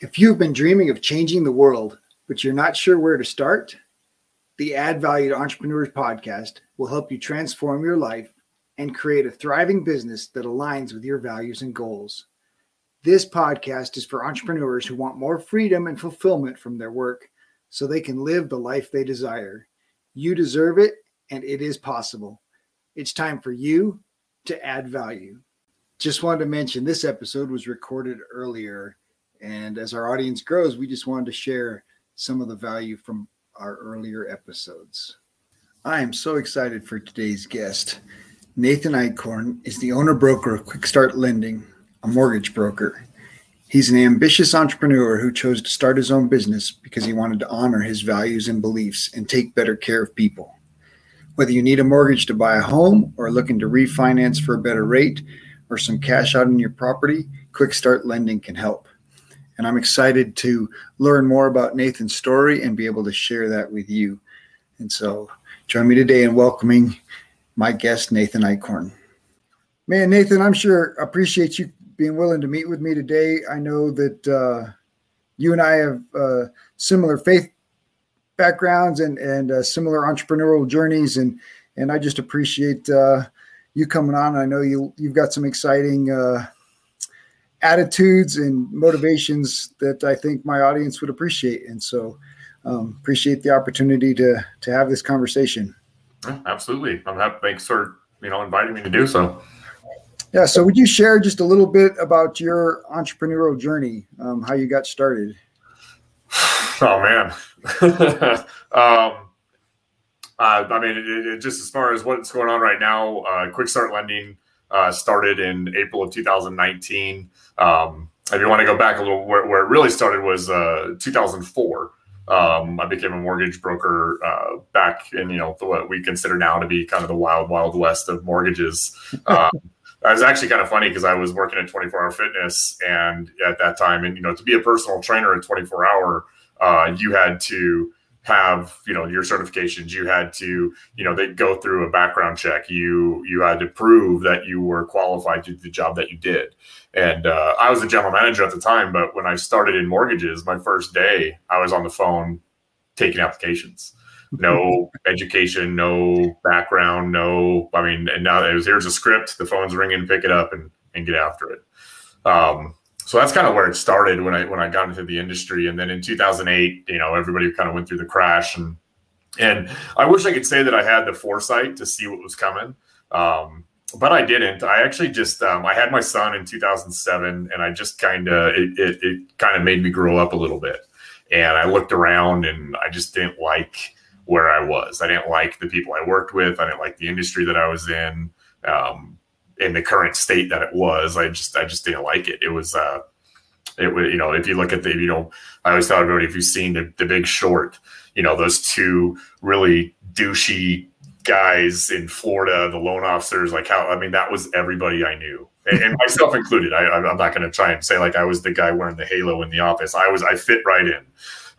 If you've been dreaming of changing the world, but you're not sure where to start, the Add Value to Entrepreneurs podcast will help you transform your life and create a thriving business that aligns with your values and goals. This podcast is for entrepreneurs who want more freedom and fulfillment from their work so they can live the life they desire. You deserve it, and it is possible. It's time for you to add value. Just wanted to mention this episode was recorded earlier and as our audience grows, we just wanted to share some of the value from our earlier episodes. I am so excited for today's guest. Nathan Einkorn is the owner broker of Quick Start Lending, a mortgage broker. He's an ambitious entrepreneur who chose to start his own business because he wanted to honor his values and beliefs and take better care of people. Whether you need a mortgage to buy a home or looking to refinance for a better rate or some cash out in your property, Quick Start Lending can help. And I'm excited to learn more about Nathan's story and be able to share that with you. And so join me today in welcoming my guest, Nathan Einkorn. Man, Nathan, I'm sure appreciate you being willing to meet with me today. I know that uh, you and I have uh, similar faith backgrounds and and uh, similar entrepreneurial journeys, and and I just appreciate uh, you coming on. I know you you've got some exciting uh, attitudes and motivations that I think my audience would appreciate. And so um, appreciate the opportunity to to have this conversation. Yeah, absolutely. I'm happy. Thanks for you know inviting me to do so. Yeah. So would you share just a little bit about your entrepreneurial journey, um, how you got started? Oh man. um, uh, I mean, it, it, just as far as what's going on right now, uh, Quick Start Lending uh, started in April of 2019. Um, if you want to go back a little, where, where it really started was uh, 2004. Um, I became a mortgage broker uh, back in you know the, what we consider now to be kind of the wild wild west of mortgages. Um, it was actually kind of funny because I was working at 24 Hour Fitness, and at that time, and you know, to be a personal trainer at 24 Hour, uh, you had to have you know your certifications. You had to you know they go through a background check. You you had to prove that you were qualified to do the job that you did. And uh, i was a general manager at the time but when i started in mortgages my first day i was on the phone taking applications. No education no background no i mean and now it was here's a script the phone's ringing pick it up and and get after it. Um, so that's kind of where it started when I when I got into the industry. And then in 2008, you know, everybody kind of went through the crash, and and I wish I could say that I had the foresight to see what was coming. Um, but I didn't. I actually just um, I had my son in 2007, and I just kind of it, it, it kind of made me grow up a little bit. And I looked around, and I just didn't like where I was. I didn't like the people I worked with. I didn't like the industry that I was in. Um, in the current state that it was. I just I just didn't like it. It was uh it was you know if you look at the you know I always thought about if you've seen the, the Big Short, you know those two really douchey guys in Florida, the loan officers, like how I mean that was everybody I knew. And, and myself included. I, I'm not going to try and say like I was the guy wearing the halo in the office. I was I fit right in,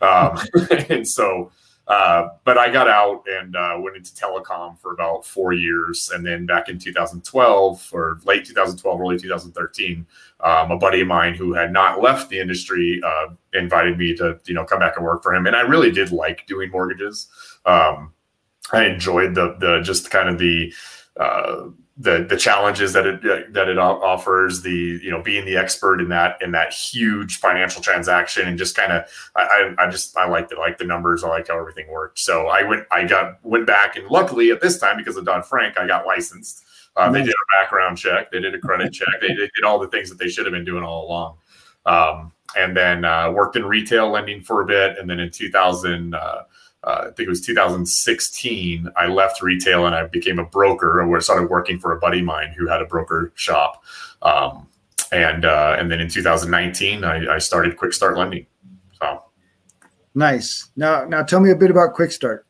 um, and so uh, but I got out and uh, went into telecom for about four years, and then back in 2012 or late 2012, early 2013, um, a buddy of mine who had not left the industry uh, invited me to you know come back and work for him, and I really did like doing mortgages. Um, I enjoyed the the just kind of the uh, the the challenges that it that it offers the you know being the expert in that in that huge financial transaction and just kind of I, I just I liked it. I like the numbers. I like how everything worked. So I went I got went back and luckily at this time because of Dodd Frank I got licensed. Uh, they did a background check. They did a credit check. They, they, did all the things that they should have been doing all along. Um, and then uh, worked in retail lending for a bit. And then in 2000 uh, uh, I think it was 2016, I left retail and I became a broker or started working for a buddy of mine who had a broker shop. Um, and uh, and then in 2019, I, I, started Quick Start Lending. So nice. Now, now tell me a bit about Quick Start.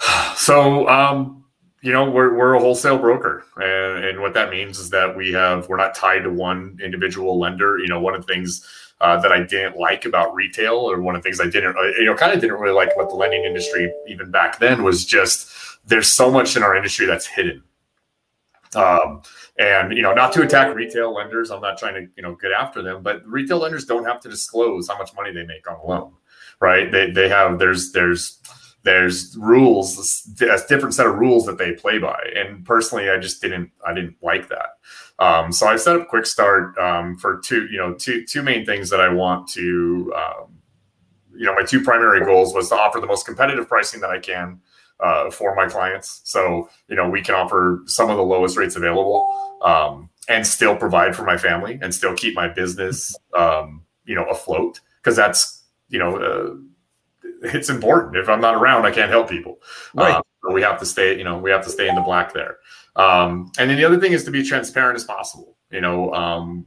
So, um, you know, we're, we're a wholesale broker. And, and what that means is that we have, we're not tied to one individual lender. You know, one of the things uh, that I didn't like about retail, or one of the things I didn't, uh, you know, kind of didn't really like about the lending industry even back then was just there's so much in our industry that's hidden. Um, and you know, not to attack retail lenders, I'm not trying to you know get after them, but retail lenders don't have to disclose how much money they make on a loan, right? They they have there's there's there's rules, a different set of rules that they play by, and personally, I just didn't I didn't like that. Um, so I've set up Quick Start um, for two you know two two main things that I want to um, you know my two primary goals was to offer the most competitive pricing that I can uh, for my clients. So, you know, we can offer some of the lowest rates available um, and still provide for my family and still keep my business, um, you know, afloat because that's, you know, uh, it's important. If I'm not around, I can't help people. Right. Um, so we have to stay, you know, we have to stay in the black there. Um, and then the other thing is to be transparent as possible. You know, um,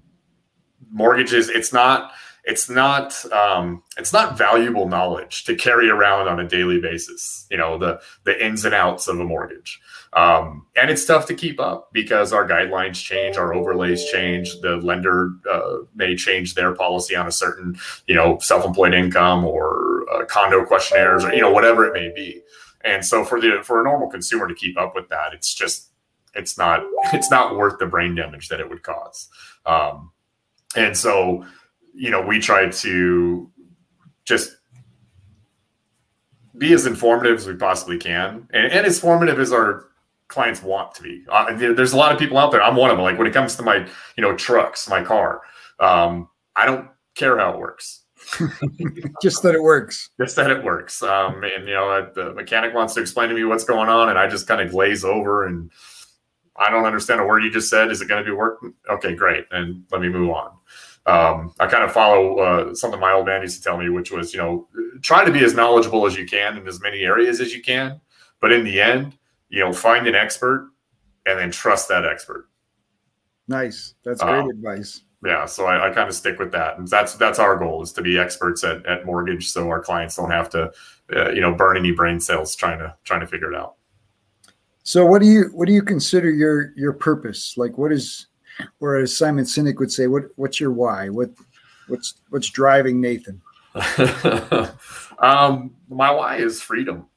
mortgages, it's not, it's not um, it's not valuable knowledge to carry around on a daily basis. You know the the ins and outs of a mortgage, um, and it's tough to keep up because our guidelines change, our overlays change. The lender uh, may change their policy on a certain you know self-employed income or uh, condo questionnaires or you know whatever it may be. And so for the for a normal consumer to keep up with that, it's just it's not it's not worth the brain damage that it would cause. Um, and so you know, we try to just be as informative as we possibly can and, and as formative as our clients want to be. Uh, there's a lot of people out there. I'm one of them. Like when it comes to my, you know, trucks, my car, um, I don't care how it works. just that it works. Just that it works. Um, and you know, the mechanic wants to explain to me what's going on, and I just kind of glaze over and I don't understand a word you just said. Is it going to be work? Okay, great. And let me move on um, I kind of follow uh, something my old man used to tell me, which was, you know, try to be as knowledgeable as you can in as many areas as you can. But in the end, you know, find an expert and then trust that expert. Nice. That's great um, advice. Yeah. So I, I kind of stick with that. And that's, that's our goal is to be experts at, at mortgage. So our clients don't have to, uh, you know, burn any brain cells trying to, trying to figure it out. So what do you, what do you consider your, your purpose? Like what is, Whereas Simon Sinek would say, "What what's your why? What what's what's driving Nathan?" um, my why is freedom.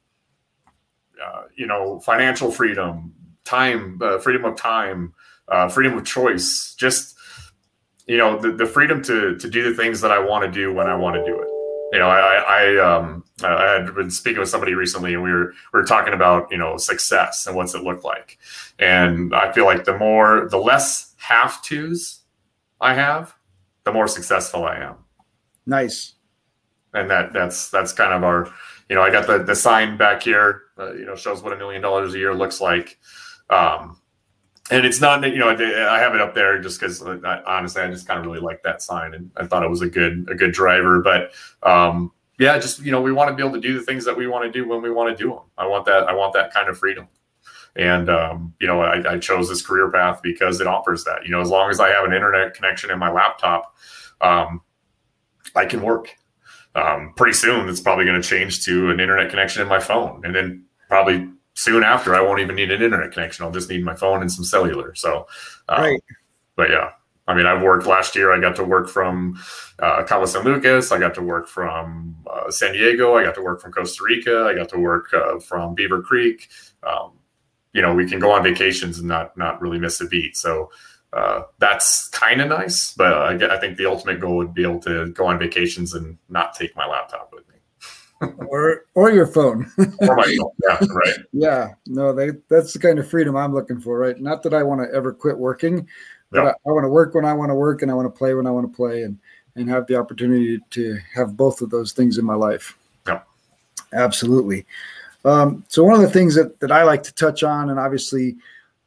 Uh, you know, financial freedom, time, uh, freedom of time, uh, freedom of choice. Just you know, the, the freedom to to do the things that I want to do when I want to do it. You know, I, I um I had been speaking with somebody recently, and we were we were talking about you know success and what's it look like, and I feel like the more the less have tos I have, the more successful I am. Nice. And that that's that's kind of our, you know, I got the the sign back here, uh, you know, shows what a million dollars a year looks like. Um, and it's not, you know, I have it up there just because honestly, I just kind of really like that sign, and I thought it was a good a good driver. But um, yeah, just you know, we want to be able to do the things that we want to do when we want to do them. I want that. I want that kind of freedom. And, um, you know, I, I, chose this career path because it offers that. You know, as long as I have an internet connection in my laptop, um, I can work. Um, pretty soon, it's probably going to change to an internet connection in my phone. And then probably soon after, I won't even need an internet connection. I'll just need my phone and some cellular. So, um, right. But yeah, I mean, I've worked last year. I got to work from uh, Cabo San Lucas. I got to work from uh, San Diego. I got to work from Costa Rica. I got to work uh, from Beaver Creek. Um, you know we can go on vacations and not not really miss a beat. So uh, that's kind of nice. But I, I think the ultimate goal would be able to go on vacations and not take my laptop with me. or or your phone. or my phone. Yeah, right. Yeah, no, they, that's the kind of freedom I'm looking for, right? Not that I want to ever quit working, but I, I want to work when I want to work and I want to play when I want to play and and have the opportunity to have both of those things in my life. Yeah. Absolutely. Um, so one of the things that, that I like to touch on, and obviously,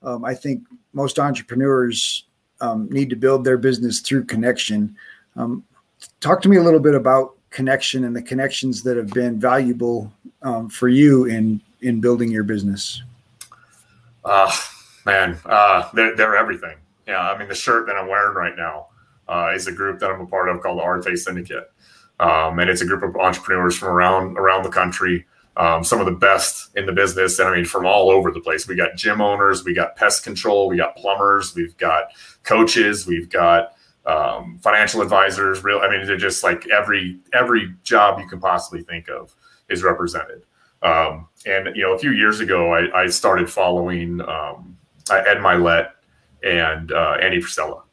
um, I think most entrepreneurs um, need to build their business through connection. Um, talk to me a little bit about connection and the connections that have been valuable um, for you in in building your business. Uh, man, uh, they're, they're everything. Yeah, I mean the shirt that I'm wearing right now uh, is a group that I'm a part of called the Arete Syndicate, um, and it's a group of entrepreneurs from around around the country um, some of the best in the business. And I mean, from all over the place. We got gym owners, we got pest control, we got plumbers, we've got coaches, we've got um, financial advisors. Real, I mean, they're just like every every job you can possibly think of is represented. Um, and you know, a few years ago, I, I started following um, Ed Mylett and uh, Andy Frisella.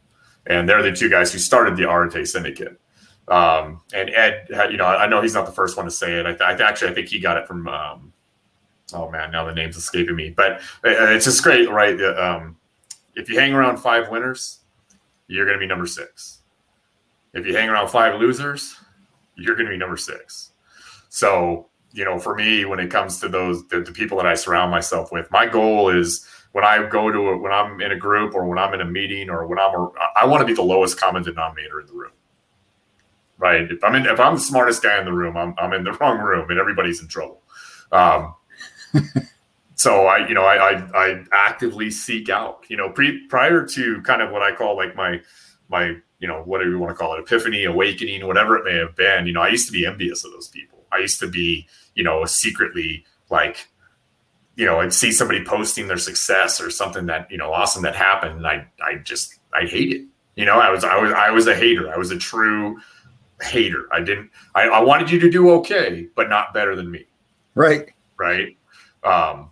And they're the two guys who started the Arete Syndicate. Um, and Ed, you know, I know he's not the first one to say it. I, th- I th- actually, I think he got it from, um, oh man, now the name's escaping me, but uh, it's just great, right? Um, if you hang around five winners, you're going to be number six. If you hang around five losers, you're going to be number six. So, you know, for me, when it comes to those, the, the people that I surround myself with, my goal is when I go to it, when I'm in a group or when I'm in a meeting or when I'm, a, I want to be the lowest common denominator in the room. Right. If I'm in, if I'm the smartest guy in the room, I'm, I'm in the wrong room and everybody's in trouble. Um, so I, you know, I, I, I actively seek out, you know, pre, prior to kind of what I call like my, my, you know, whatever you want to call it, epiphany, awakening, whatever it may have been, you know, I used to be envious of those people. I used to be, you know, secretly like, you know, I'd see somebody posting their success or something that, you know, awesome that happened. And I, I just, I hate it. You know, I was, I was, I was a hater. I was a true hater. I didn't, I, I wanted you to do okay, but not better than me. Right. Right. Um,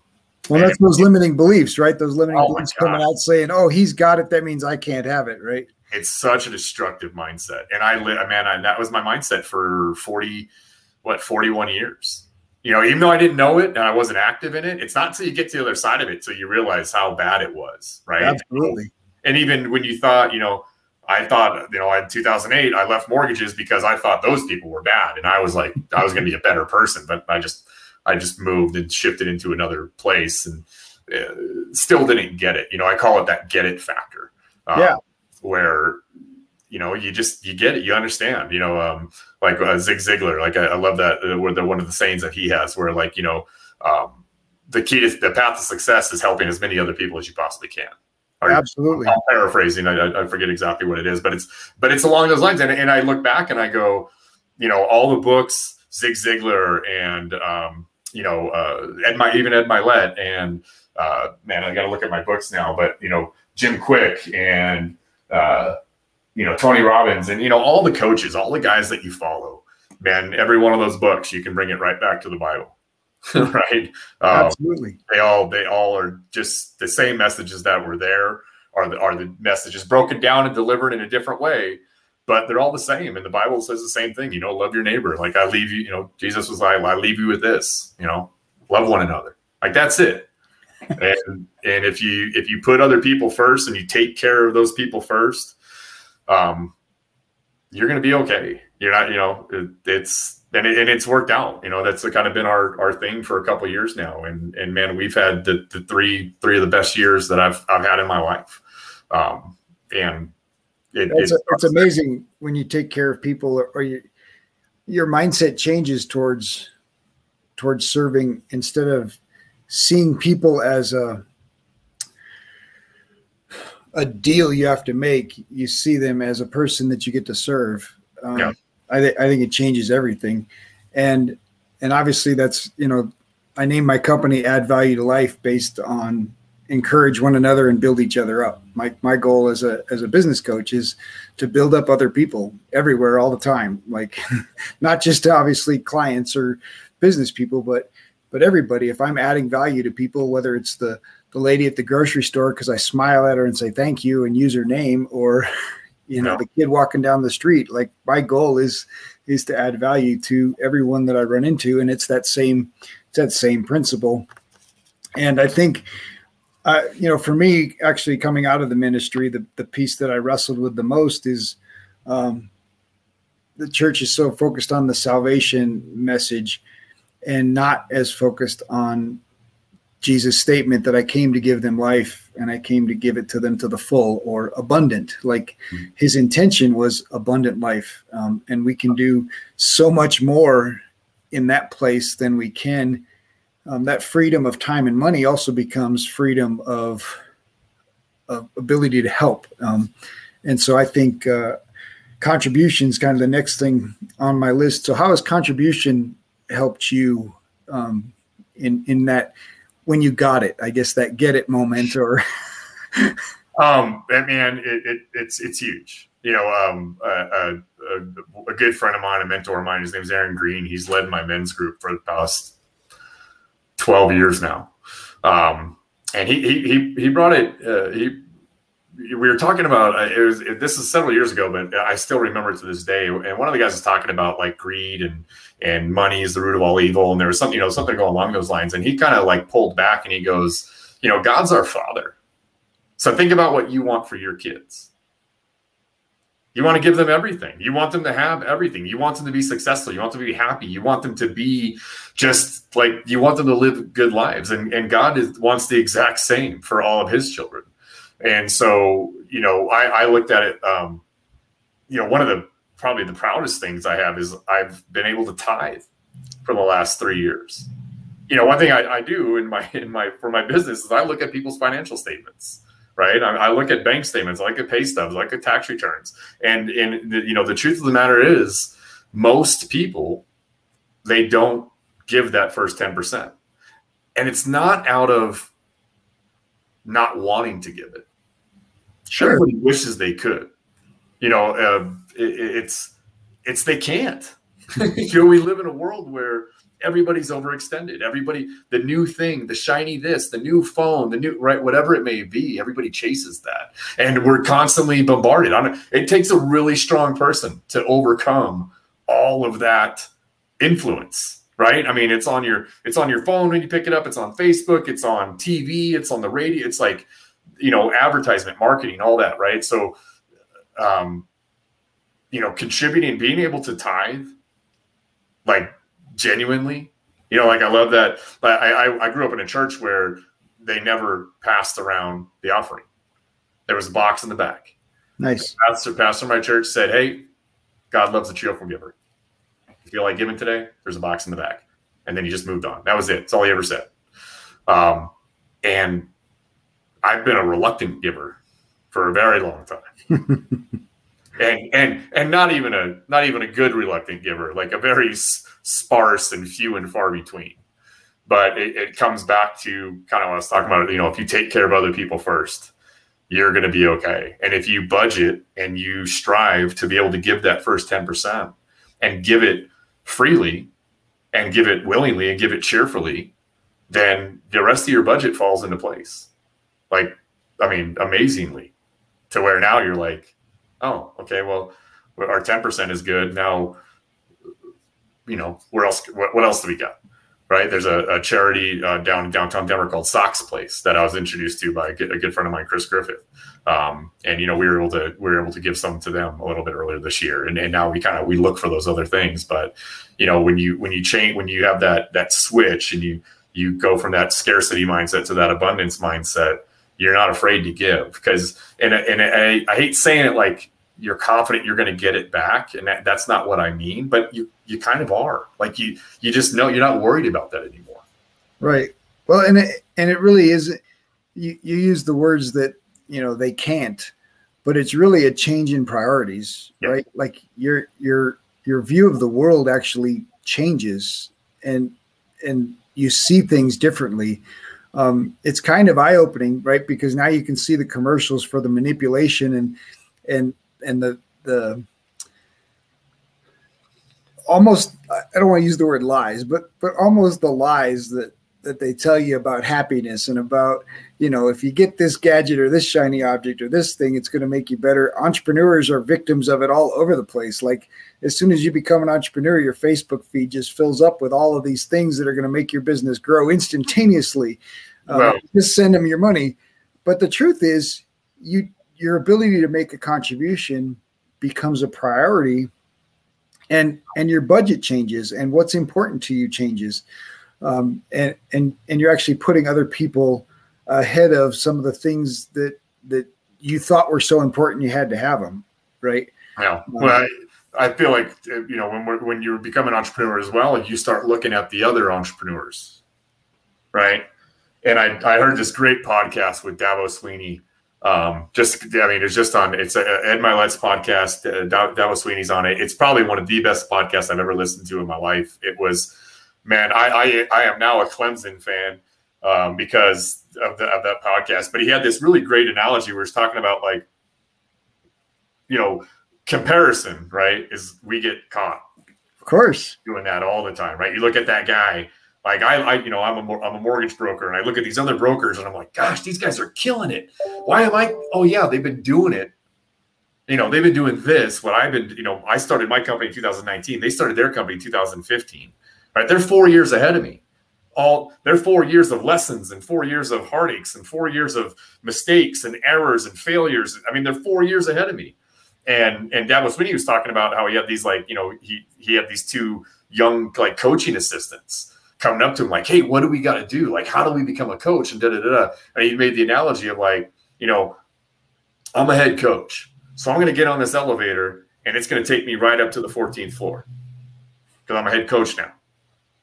well, that's those limiting beliefs, right? Those limiting oh beliefs coming out saying, "Oh, he's got it. That means I can't have it." Right? It's such a destructive mindset, and I, man, I, that was my mindset for forty, what, forty-one years. You know, even though I didn't know it and I wasn't active in it, it's not until you get to the other side of it so you realize how bad it was, right? Absolutely. And even when you thought, you know, I thought, you know, in 2008, I left mortgages because I thought those people were bad, and I was like, I was going to be a better person, but I just I just moved and shifted into another place and uh, still didn't get it. You know, I call it that get it factor. Um, yeah. Where, you know, you just, you get it, you understand, you know, um, like uh, Zig Ziglar, like I, I love that, uh, where the, one of the sayings that he has where like, you know, um, the key to the path to success is helping as many other people as you possibly can. Or, Absolutely. I'm paraphrasing. I, I, forget exactly what it is, but it's, but it's along those lines. And, and I look back and I go, you know, all the books, Zig Ziglar and, um, you know, uh, Ed my even Ed Mylett and uh, man, I got to look at my books now, but you know, Jim Kwik and uh, you know Tony Robbins and you know all the coaches, all the guys that you follow, man. Every one of those books, you can bring it right back to the Bible, right? Um, Absolutely. They all they all are just the same messages that were there are the are the messages broken down and delivered in a different way but they're all the same. And the Bible says the same thing, you know, love your neighbor. Like I leave you, you know, Jesus was like, I leave you with this, you know, love one another. Like that's it. and and if you if you put other people first and you take care of those people first, um, you're gonna be okay. You're not, you know, it, it's and, it, and it's worked out. You know, that's kind of been our our thing for a couple years now. And and man, we've had the, the three three of the best years that I've I've had in my life. Um, and it, it's, it, it's amazing when you take care of people or, or you, your mindset changes towards towards serving instead of seeing people as a a deal you have to make you see them as a person that you get to serve um, yeah. I, th- I think it changes everything and and obviously that's you know i named my company add value to life based on encourage one another and build each other up. My my goal as a as a business coach is to build up other people everywhere all the time. Like not just obviously clients or business people, but but everybody. If I'm adding value to people, whether it's the the lady at the grocery store because I smile at her and say thank you and use her name, or you know the kid walking down the street, like my goal is is to add value to everyone that I run into, and it's that same it's that same principle. And I think uh, you know, for me, actually coming out of the ministry, the, the piece that I wrestled with the most is um, the church is so focused on the salvation message and not as focused on Jesus' statement that I came to give them life and I came to give it to them to the full or abundant. Like mm-hmm. his intention was abundant life. Um, and we can do so much more in that place than we can um, that freedom of time and money also becomes freedom of, of ability to help. Um, and so I think uh, contribution is kind of the next thing on my list. So how has contribution helped you um, in in that when you got it? I guess that get it moment or. um, man, it, it, it's it's huge. You know, um, a, a, a, good friend of mine, a mentor of mine, his name is Aaron Green. He's led my men's group for the past 12 years now. Um, and he, he, he, he brought it, uh, he, we were talking about uh, it was it, this is several years ago, but I still remember to this day. And one of the guys was talking about like greed and and money is the root of all evil, and there was something you know something going along those lines. And he kind of like pulled back and he goes, you know, God's our Father, so think about what you want for your kids. You want to give them everything. You want them to have everything. You want them to be successful. You want them to be happy. You want them to be just like you want them to live good lives. And, and God is, wants the exact same for all of his children. And so, you know, I, I looked at it, um, you know, one of the probably the proudest things I have is I've been able to tithe for the last three years. You know, one thing I, I do in my in my for my business is I look at people's financial statements right? I, I, look at bank statements, I look at pay stubs, I look at tax returns, and and the, you know the truth of the matter is, most people they don't give that first ten percent, and it's not out of not wanting to give it. Sure, everybody wishes they could. You know, uh, it, it's it's they can't. you know, we live in a world where everybody's overextended. Everybody, the new thing, the shiny this, the new phone, the new right, whatever it may be, everybody chases that, and we're constantly bombarded. On it. it takes a really strong person to overcome all of that influence, right? I mean, it's on your it's on your phone when you pick it up. It's on Facebook. It's on TV. It's on the radio. It's like you know, advertisement, marketing, all that, right? So, um, you know, contributing, being able to tithe, like genuinely. You know, like I love that. I, I, I grew up in a church where they never passed around the offering. There was a box in the back. Nice. The pastor, pastor of my church said, Hey, God loves a cheerful giver. If you feel like giving today, there's a box in the back. And then he just moved on. That was it. That's all he ever said. Um, and I've been a reluctant giver for a very long time. and and and not even a not even a good reluctant giver, like a very sparse and few and far between. But it, it comes back to kind of what I was talking about. You know, if you take care of other people first, you're going to be okay. And if you budget and you strive to be able to give that first 10% and give it freely and give it willingly and give it cheerfully, then the rest of your budget falls into place. Like, I mean, amazingly, to where now you're like, oh, okay, well, our 10% is good. Now you know, where else? What, what else do we got? Right? There's a, a charity uh, down downtown Denver called Sox Place that I was introduced to by a good, a good friend of mine, Chris Griffith. Um, and you know, we were able to we were able to give some to them a little bit earlier this year, and, and now we kind of we look for those other things. But you know, when you when you change when you have that that switch and you you go from that scarcity mindset to that abundance mindset, you're not afraid to give because and and I, I hate saying it like you're confident you're going to get it back and that, that's not what i mean but you you kind of are. Like you you just know you're not worried about that anymore. Right. Well and it, and it really is you, you use the words that you know they can't but it's really a change in priorities yep. right? Like your your your view of the world actually changes and and you see things differently um, it's kind of eye-opening right? Because now you can see the commercials for the manipulation and and and the the almost I don't want to use the word lies, but but almost the lies that that they tell you about happiness and about you know if you get this gadget or this shiny object or this thing it's going to make you better. Entrepreneurs are victims of it all over the place. Like as soon as you become an entrepreneur your facebook feed just fills up with all of these things that are going to make your business grow instantaneously. Uh, just send them your money. But the truth is you your ability to make a contribution becomes a priority and and your budget changes and what's important to you changes um, and and and you're actually putting other people ahead of some of the things that that you thought were so important you had to have them right yeah um, well I, I feel like you know when we're, when you become an entrepreneur as well you start looking at the other entrepreneurs right and i i heard this great podcast with Dabo Swinney. um, just I mean, it's just on. It's a, Ed Mylett's podcast. Uh, Dabo Swinney's on it. It's probably one of the best podcasts I've ever listened to in my life. It was, man. I I, I am now a Clemson fan um, because of, the, of that podcast. But he had this really great analogy where he's talking about like, you know, comparison. Right? Is we get caught, of course, doing that all the time. Right? You look at that guy Like I, I, you know, I'm a I'm a mortgage broker, and I look at these other brokers, and I'm like, gosh, these guys are killing it. Why am I? Oh yeah, they've been doing it. You know, they've been doing this. What I've been, you know, I started my company in 2019. They started their company in 2015. Right, they're four years ahead of me. All they're four years of lessons and four years of heartaches and four years of mistakes and errors and failures. I mean, they're four years ahead of me. And and Dad was was talking about how he had these like, you know, he he had these two young like coaching assistants coming up to him like, "Hey, what do we got to do? Like, how do we become a coach?" And da da da. And he made the analogy of like, you know, I'm a head coach, so I'm going to get on this elevator, and it's going to take me right up to the 14th floor because I'm a head coach now.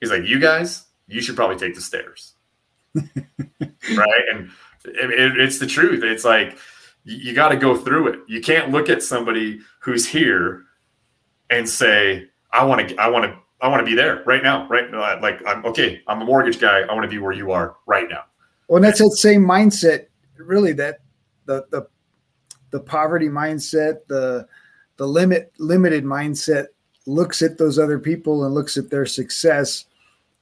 He's like, "You guys, you should probably take the stairs." right, and it, it, it's the truth. It's like you got to go through it. You can't look at somebody who's here and say, "I want to, I want to I want to be there right now, right? Uh, like I'm okay. I'm a mortgage guy. I want to be where you are right now. Well, and that's that same mindset, really. That the the the poverty mindset, the the limit limited mindset looks at those other people and looks at their success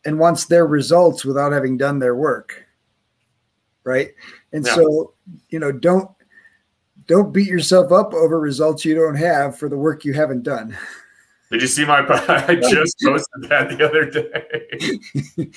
and wants their results without having done their work. Right. And yeah. so, you know, don't don't beat yourself up over results you don't have for the work you haven't done. Did you see my? I just posted that the other day.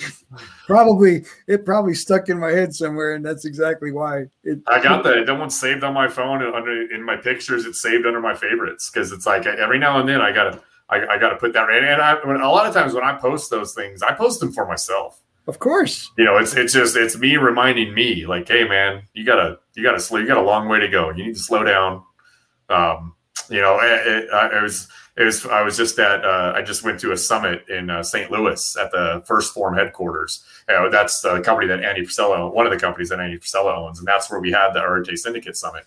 probably it probably stuck in my head somewhere, and that's exactly why. It, I got that. That one's saved on my phone and under in my pictures. It's saved under my favorites because it's like every now and then I gotta I, I gotta put that in. And I, when, a lot of times when I post those things, I post them for myself. Of course. You know, it's it's just it's me reminding me, like, hey man, you gotta you gotta slow, you got a long way to go. You need to slow down. Um, you know, it, it, I, it was it was I was just at uh, I just went to a summit in uh, St. Louis at the 1st Phorm headquarters. You know, that's the company that Andy Frisella, one of the companies that Andy Frisella owns, and that's where we had the Arete Syndicate Summit.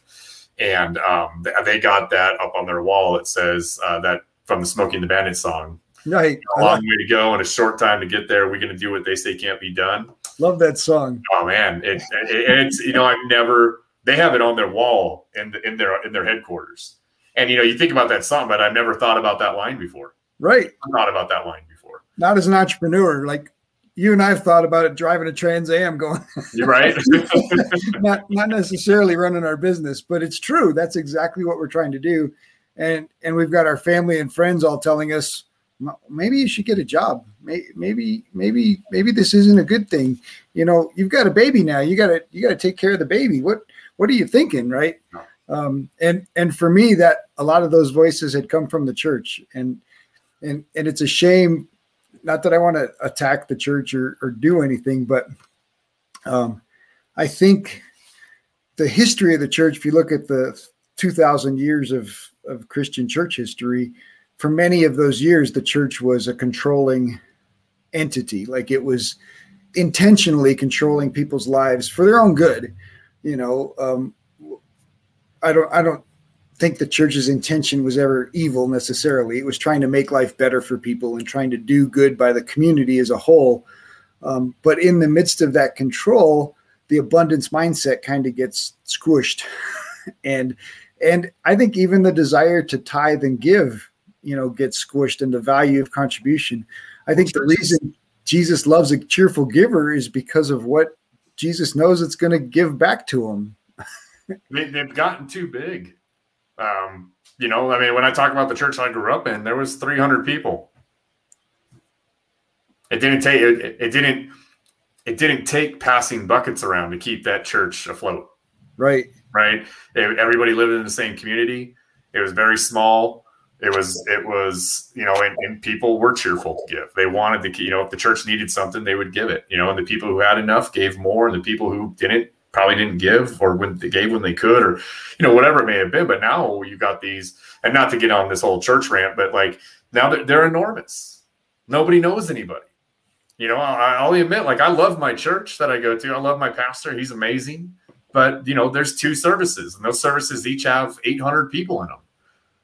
And um, they got that up on their wall. It says uh, that from the Smokey and the Bandit song. Right, a long way to go and a short time to get there. We're going to do what they say can't be done. Love that song. Oh man, it, it, it's you know I've never they have it on their wall in in their in their headquarters and you know, you think about that song, but I've never thought about that line before. Right. I've thought about that line before. Not as an entrepreneur, like you and I've thought about it driving a Trans Am going. You're right. not not necessarily running our business, but it's true. That's exactly what we're trying to do. And and we've got our family and friends all telling us maybe you should get a job. Maybe maybe maybe this isn't a good thing. You know, you've got a baby now. You got to you got to take care of the baby. What what are you thinking, right? Um, and and for me, that a lot of those voices had come from the church, and and and it's a shame. Not that I want to attack the church or, or do anything, but um, I think the history of the church. If you look at the two thousand years of of Christian church history, for many of those years, the church was a controlling entity. Like it was intentionally controlling people's lives for their own good. You know, um, I don't I don't think the church's intention was ever evil necessarily. It was trying to make life better for people and trying to do good by the community as a whole. Um, but in the midst of that control, the abundance mindset kind of gets squished, and and I think even the desire to tithe and give, you know, gets squished, in the value of contribution. I think the reason Jesus loves a cheerful giver is because of what Jesus knows it's going to give back to him they, have gotten too big. Um, you know, I mean, when I talk about the church I grew up in, there was 300 people. It didn't take it, it didn't it didn't take passing buckets around to keep that church afloat. Right. Right. It, everybody lived in the same community. It was very small. It was it was you know, and, and people were cheerful to give. They wanted to, you know, if the church needed something, they would give it. You know, and the people who had enough gave more, and the people who didn't probably didn't give or when they gave when they could or you know whatever it may have been but now you got these and not to get on this whole church rant but like now they're, they're enormous nobody knows anybody you know I, i'll admit like i love my church that i go to i love my pastor he's amazing but you know there's two services and those services each have 800 people in them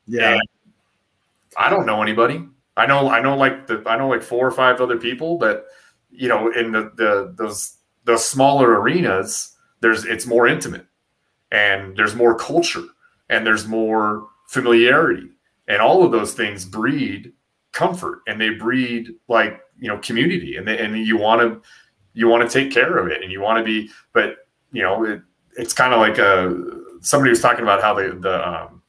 yeah. And i don't know anybody. I know i know like the i know like four or five other people but you know in the the those those smaller arenas there's it's more intimate and there's more culture and there's more familiarity and all of those things breed comfort and they breed like you know community and they, and you want to you want to take care of it and you want to be but you know it, it's kind of like a uh, somebody was talking about how the the um,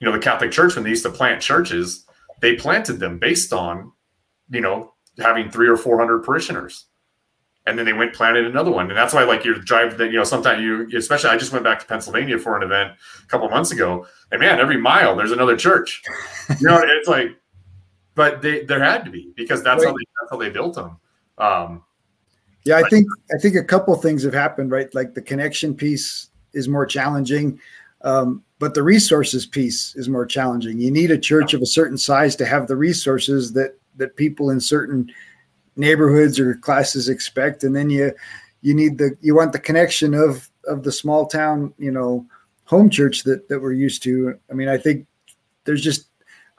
you know the Catholic Church when they used to plant churches they planted them based on you know having three or four hundred parishioners. And then they went planted another one. And that's why like you're driving that you know sometimes you especially i just went back to pennsylvania for an event a couple months ago and man every mile there's another church. You know it's like but they there had to be because that's right. how they that's how they built them. Um, yeah i think i think a couple things have happened right? Like the connection piece is more challenging um, but the resources piece is more challenging. You need a church of a certain size to have the resources that that people in certain neighborhoods or classes expect and then you you need the you want the connection of of the small town you know home church that that we're used to. I mean i think there's just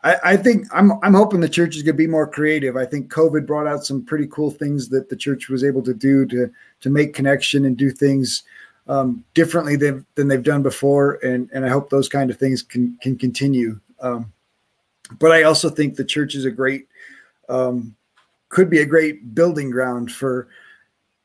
I, I think I'm I'm hoping the church is going to be more creative. I think COVID brought out some pretty cool things that the church was able to do to to make connection and do things um, differently than than they've done before, and and I hope those kind of things can can continue. Um, but I also think the church is a great um, could be a great building ground for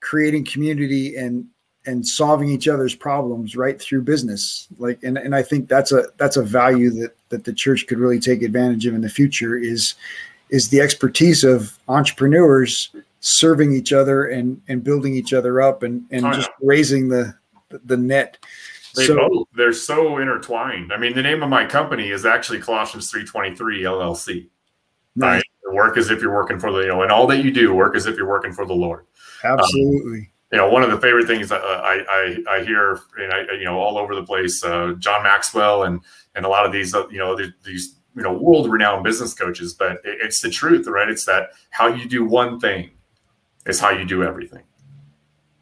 creating community and and solving each other's problems right through business. Like and, and i think that's a that's a value that that the church could really take advantage of in the future is is the expertise of entrepreneurs serving each other and and building each other up and and oh, just raising the the net. They so, both they're so intertwined. I mean the name of my company is actually colossians 323 llc right work as if you're working for the you know and all that you do work as if you're working for the lord. Absolutely. um, you know one of the favorite things I, I i hear and i you know all over the place uh, john maxwell and and a lot of these uh, you know these you know world renowned business coaches but it's the truth right it's that how you do one thing is how you do everything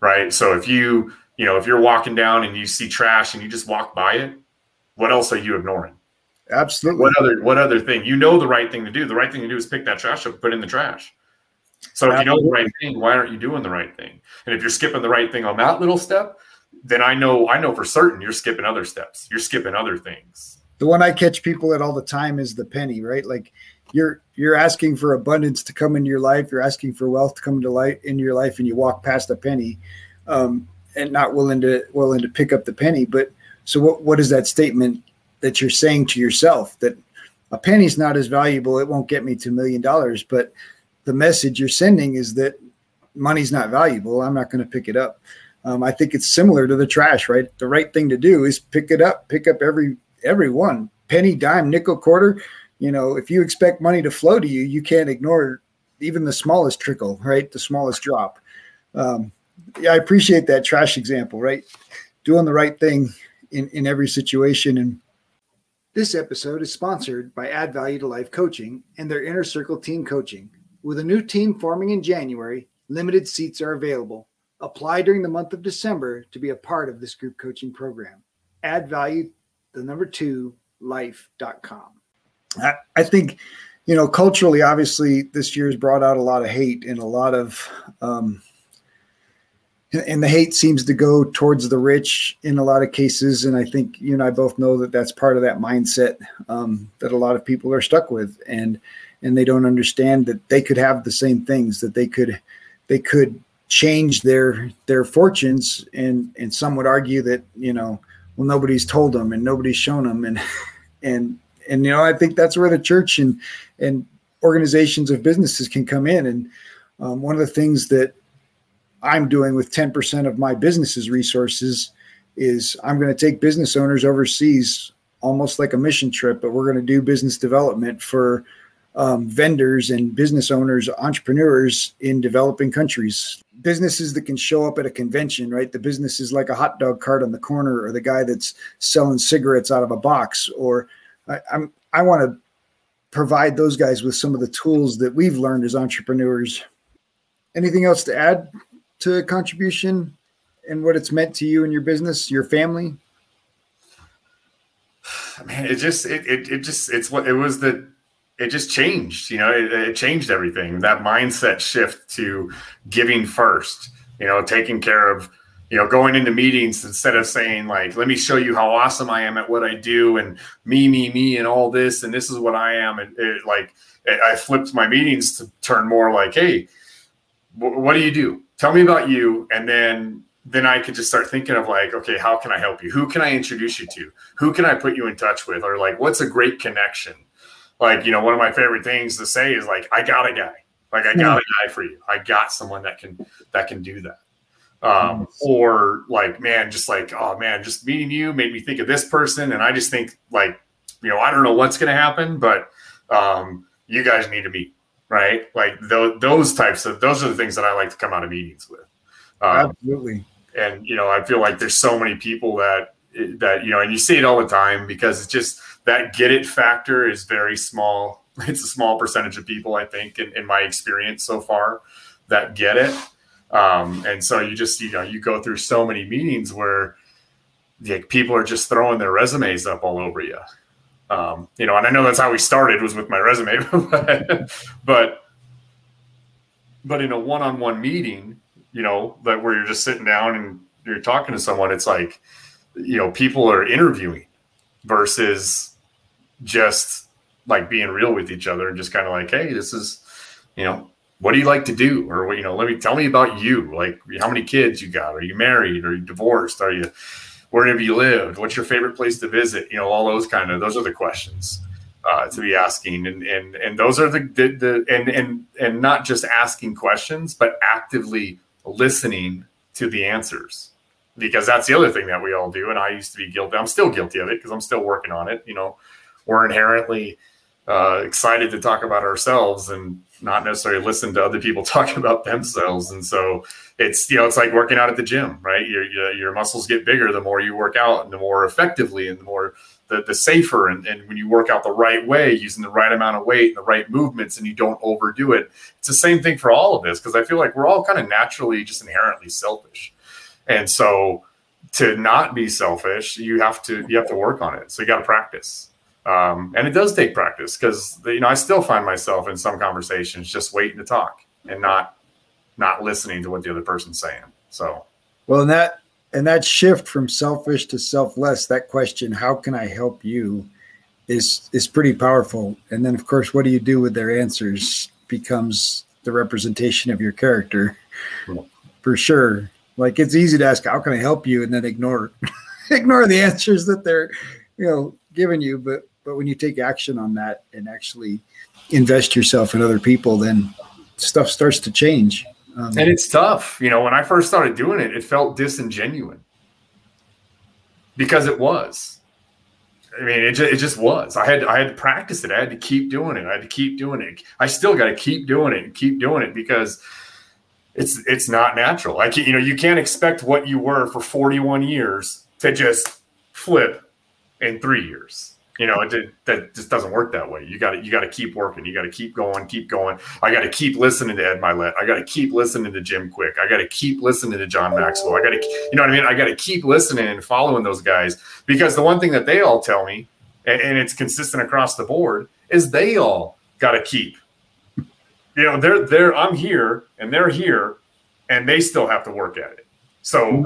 right so if you you know if you're walking down and you see trash and you just walk by it what else are you ignoring Absolutely. What other what other thing? You know the right thing to do. The right thing to do is pick that trash up, put in the trash. So if you know the right thing, why aren't you doing the right thing? And if you're skipping the right thing on that little step, then I know I know for certain you're skipping other steps. You're skipping other things. The one I catch people at all the time is the penny, right? Like you're you're asking for abundance to come into your life. You're asking for wealth to come into life in your life, and you walk past a penny, um, and not willing to willing to pick up the penny. But so what what is that statement that you're saying to yourself that a penny's not as valuable it won't get me to a million dollars but the message you're sending is that money's not valuable. I'm not going to pick it up. Um, i think it's similar to the trash right? The right thing to do is pick it up pick up every every one penny dime nickel quarter. You know if you expect money to flow to you you can't ignore even the smallest trickle right? The smallest drop. Um, yeah i appreciate that trash example right? Doing the right thing in in every situation. And this episode is sponsored by Add Value to Life Coaching and their Inner Circle Team Coaching. With a new team forming in January, limited seats are available. Apply during the month of December to be a part of this group coaching program. Add value, the number two, life.com. I, I think, you know, culturally, obviously, this year has brought out a lot of hate and a lot of um, and the hate seems to go towards the rich in a lot of cases and i think you and i both know that that's part of that mindset um, that a lot of people are stuck with and and they don't understand that they could have the same things that they could they could change their their fortunes and and some would argue that you know well nobody's told them and nobody's shown them. And and and you know i think that's where the church and and organizations of businesses can come in. And um, one of the things that I'm doing with 10% of my business's resources is I'm going to take business owners overseas almost like a mission trip, but we're going to do business development for um, vendors and business owners, entrepreneurs in developing countries. Businesses that can show up at a convention, right? The business is like a hot dog cart on the corner, or the guy that's selling cigarettes out of a box. Or I, I'm I want to provide those guys with some of the tools that we've learned as entrepreneurs. Anything else to add, to contribution and what it's meant to you and your business, your family? Man, it just it, it, it just it's what it was that it just changed. You know, it, it changed everything. That mindset shift to giving first. You know, taking care of you know, going into meetings instead of saying like, "Let me show you how awesome I am at what I do," and me, me, me, and all this, and this is what I am, and it, like I flipped my meetings to turn more like, "Hey, w- what do you do? Tell me about you," and then then I could just start thinking of like, okay, how can I help you? Who can I introduce you to? Who can I put you in touch with? Or like, what's a great connection? Like, you know, one of my favorite things to say is like, I got a guy. Like, I got a guy for you. I got someone that can that can do that. Um, or like man just like oh man just meeting you made me think of this person and i just think like you know i don't know what's going to happen but um, you guys need to meet. Right? Like th- those types of those are the things that i like to come out of meetings with. Um, absolutely. and you know i feel like there's so many people that that you know and you see it all the time because it's just that get it factor is very small. It's a small percentage of people i think in, in my experience so far that get it. Um, and so you just, you know, you go through so many meetings where like, people are just throwing their resumes up all over you. Um, you know, and I know that's how we started was with my resume, but, but, but in a one-on-one meeting, you know, that where you're just sitting down and you're talking to someone, it's like, you know, people are interviewing versus just like being real with each other and just kind of like, hey, this is, you know, what do you like to do? Or you know let me tell me about you. Like how many kids you got? Are you married? Are you divorced? Are you where have you lived? What's your favorite place to visit? You know all those kind of those are the questions uh, to be asking. And and and those are the, the the and and and not just asking questions but actively listening to the answers because that's the other thing that we all do and i used to be guilty i'm still guilty of it because i'm still working on it you know we're inherently uh, excited to talk about ourselves and not necessarily listen to other people talk about themselves. And so it's, you know, it's like working out at the gym, right? Your, your, your muscles get bigger the more you work out and the more effectively and the more the, the safer. And, and when you work out the right way, using the right amount of weight and the right movements and you don't overdo it, it's the same thing for all of this. Cause I feel like we're all kind of naturally just inherently selfish. And so to not be selfish, you have to, you have to work on it. So you got to practice. Um, and it does take practice because you know I still find myself in some conversations just waiting to talk and not not listening to what the other person's saying. So well, and that and that shift from selfish to selfless, that question, "How can I help you?" is is pretty powerful. And then, of course, what do you do with their answers becomes the representation of your character, for sure. Like it's easy to ask, "How can I help you?" and then ignore ignore the answers that they're you know giving you, but but when you take action on that and actually invest yourself in other people, then stuff starts to change. Um, and it's tough. You know, when I first started doing it, it felt disingenuous because it was. I mean, it just, it just was. I had I had to practice it. I had to keep doing it. I had to keep doing it. I still got to keep doing it and keep doing it because it's it's not natural. I can, you know you can't expect what you were for 41 years to just flip in three years. You know, it did, that just doesn't work that way. You got to you got to keep working. You got to keep going, keep going. I got to keep listening to Ed Mylett. I got to keep listening to Jim Kwik. I got to keep listening to John Maxwell. I got to, you know what I mean? I got to keep listening and following those guys because the one thing that they all tell me, and, and it's consistent across the board, is they all got to keep. You know, they're they're I'm here and they're here, and they still have to work at it. So mm-hmm.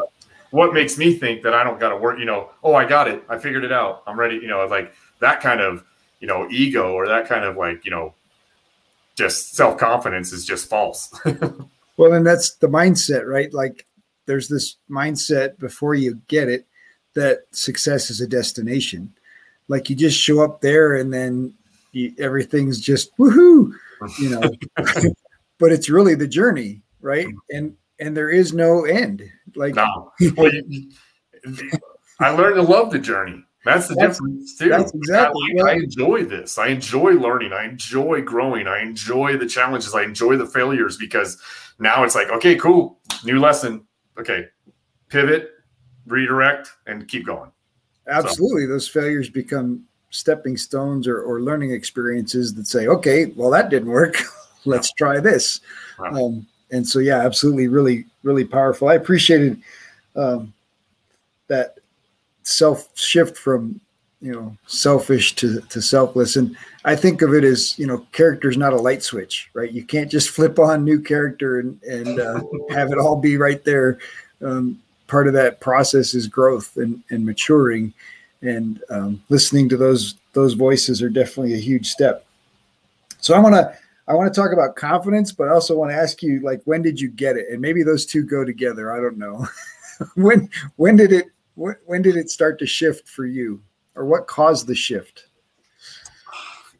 what makes me think that I don't got to work, you know, oh, I got it. I figured it out. I'm ready. You know, like that kind of, you know, ego or that kind of like, you know, just self confidence is just false. well, and that's the mindset, right? Like there's this mindset before you get it that success is a destination. Like you just show up there and then you, everything's just woohoo, you know, but it's really the journey, right? Mm-hmm. And and there is no end. Like no. well, I learned to love the journey. That's the that's, difference too. That's exactly. I, I, enjoy this. I enjoy learning. I enjoy growing. I enjoy the challenges. I enjoy the failures because now it's like, okay, cool, new lesson. Okay, pivot, redirect, and keep going. Absolutely, so. those failures become stepping stones or, or learning experiences that say, okay, well that didn't work. Let's try this. Um, and so yeah, absolutely, really, really powerful. I appreciated um, that self shift from you know selfish to, to selfless and i think of it as you know character is not a light switch right you can't just flip on new character and, and uh, have it all be right there um, part of that process is growth and, and maturing and um, listening to those those voices are definitely a huge step. So i want to i want to talk about confidence but i also want to ask you like when did you get it? And maybe those two go together. I don't know. When when did it when, when did it start to shift for you? Or what caused the shift?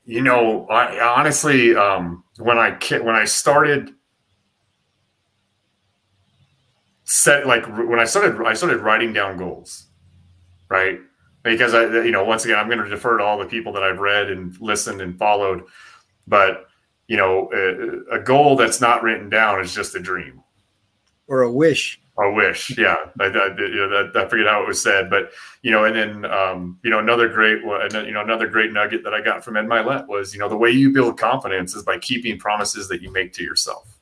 You know I, honestly um, when i when i started set like when I started I started writing down goals, right? Because I you know once again I'm going to defer to all the people that I've read and listened and followed, but you know a, a goal that's not written down is just a dream or a wish. A wish, yeah. I, I, you know, that, I forget how it was said, but you know, and then um, you know another great, you know, another great nugget that I got from Ed Mylett was, you know, the way you build confidence is by keeping promises that you make to yourself.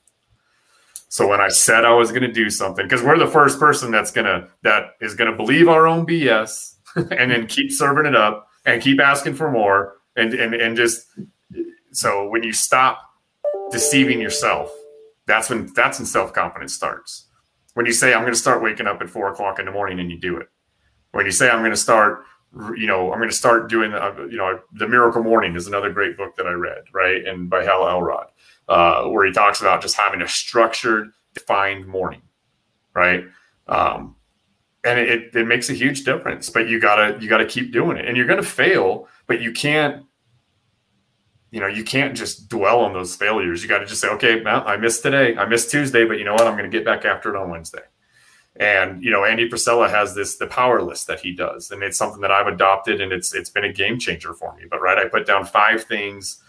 So when I said I was going to do something, because we're the first person that's gonna that is gonna believe our own BS and then keep serving it up and keep asking for more and and and just so when you stop deceiving yourself, that's when that's when self confidence starts. When you say I'm going to start waking up at four o'clock in the morning and you do it. When you say I'm going to start you know, I'm going to start doing, the, you know, the Miracle Morning is another great book that I read, right, and by Hal Elrod uh, where he talks about just having a structured, defined morning, right? Um, and it, it makes a huge difference. But you gotta you gotta keep doing it, and you're gonna fail, but you can't. You know, you can't just dwell on those failures. You got to just say, okay, well, I missed today. I missed Tuesday, but you know what? I'm to get back after it on Wednesday. And you know, Andy Frisella has this the power list that he does, and it's something that I've adopted, and it's it's been a game changer for me. But right, I put down five things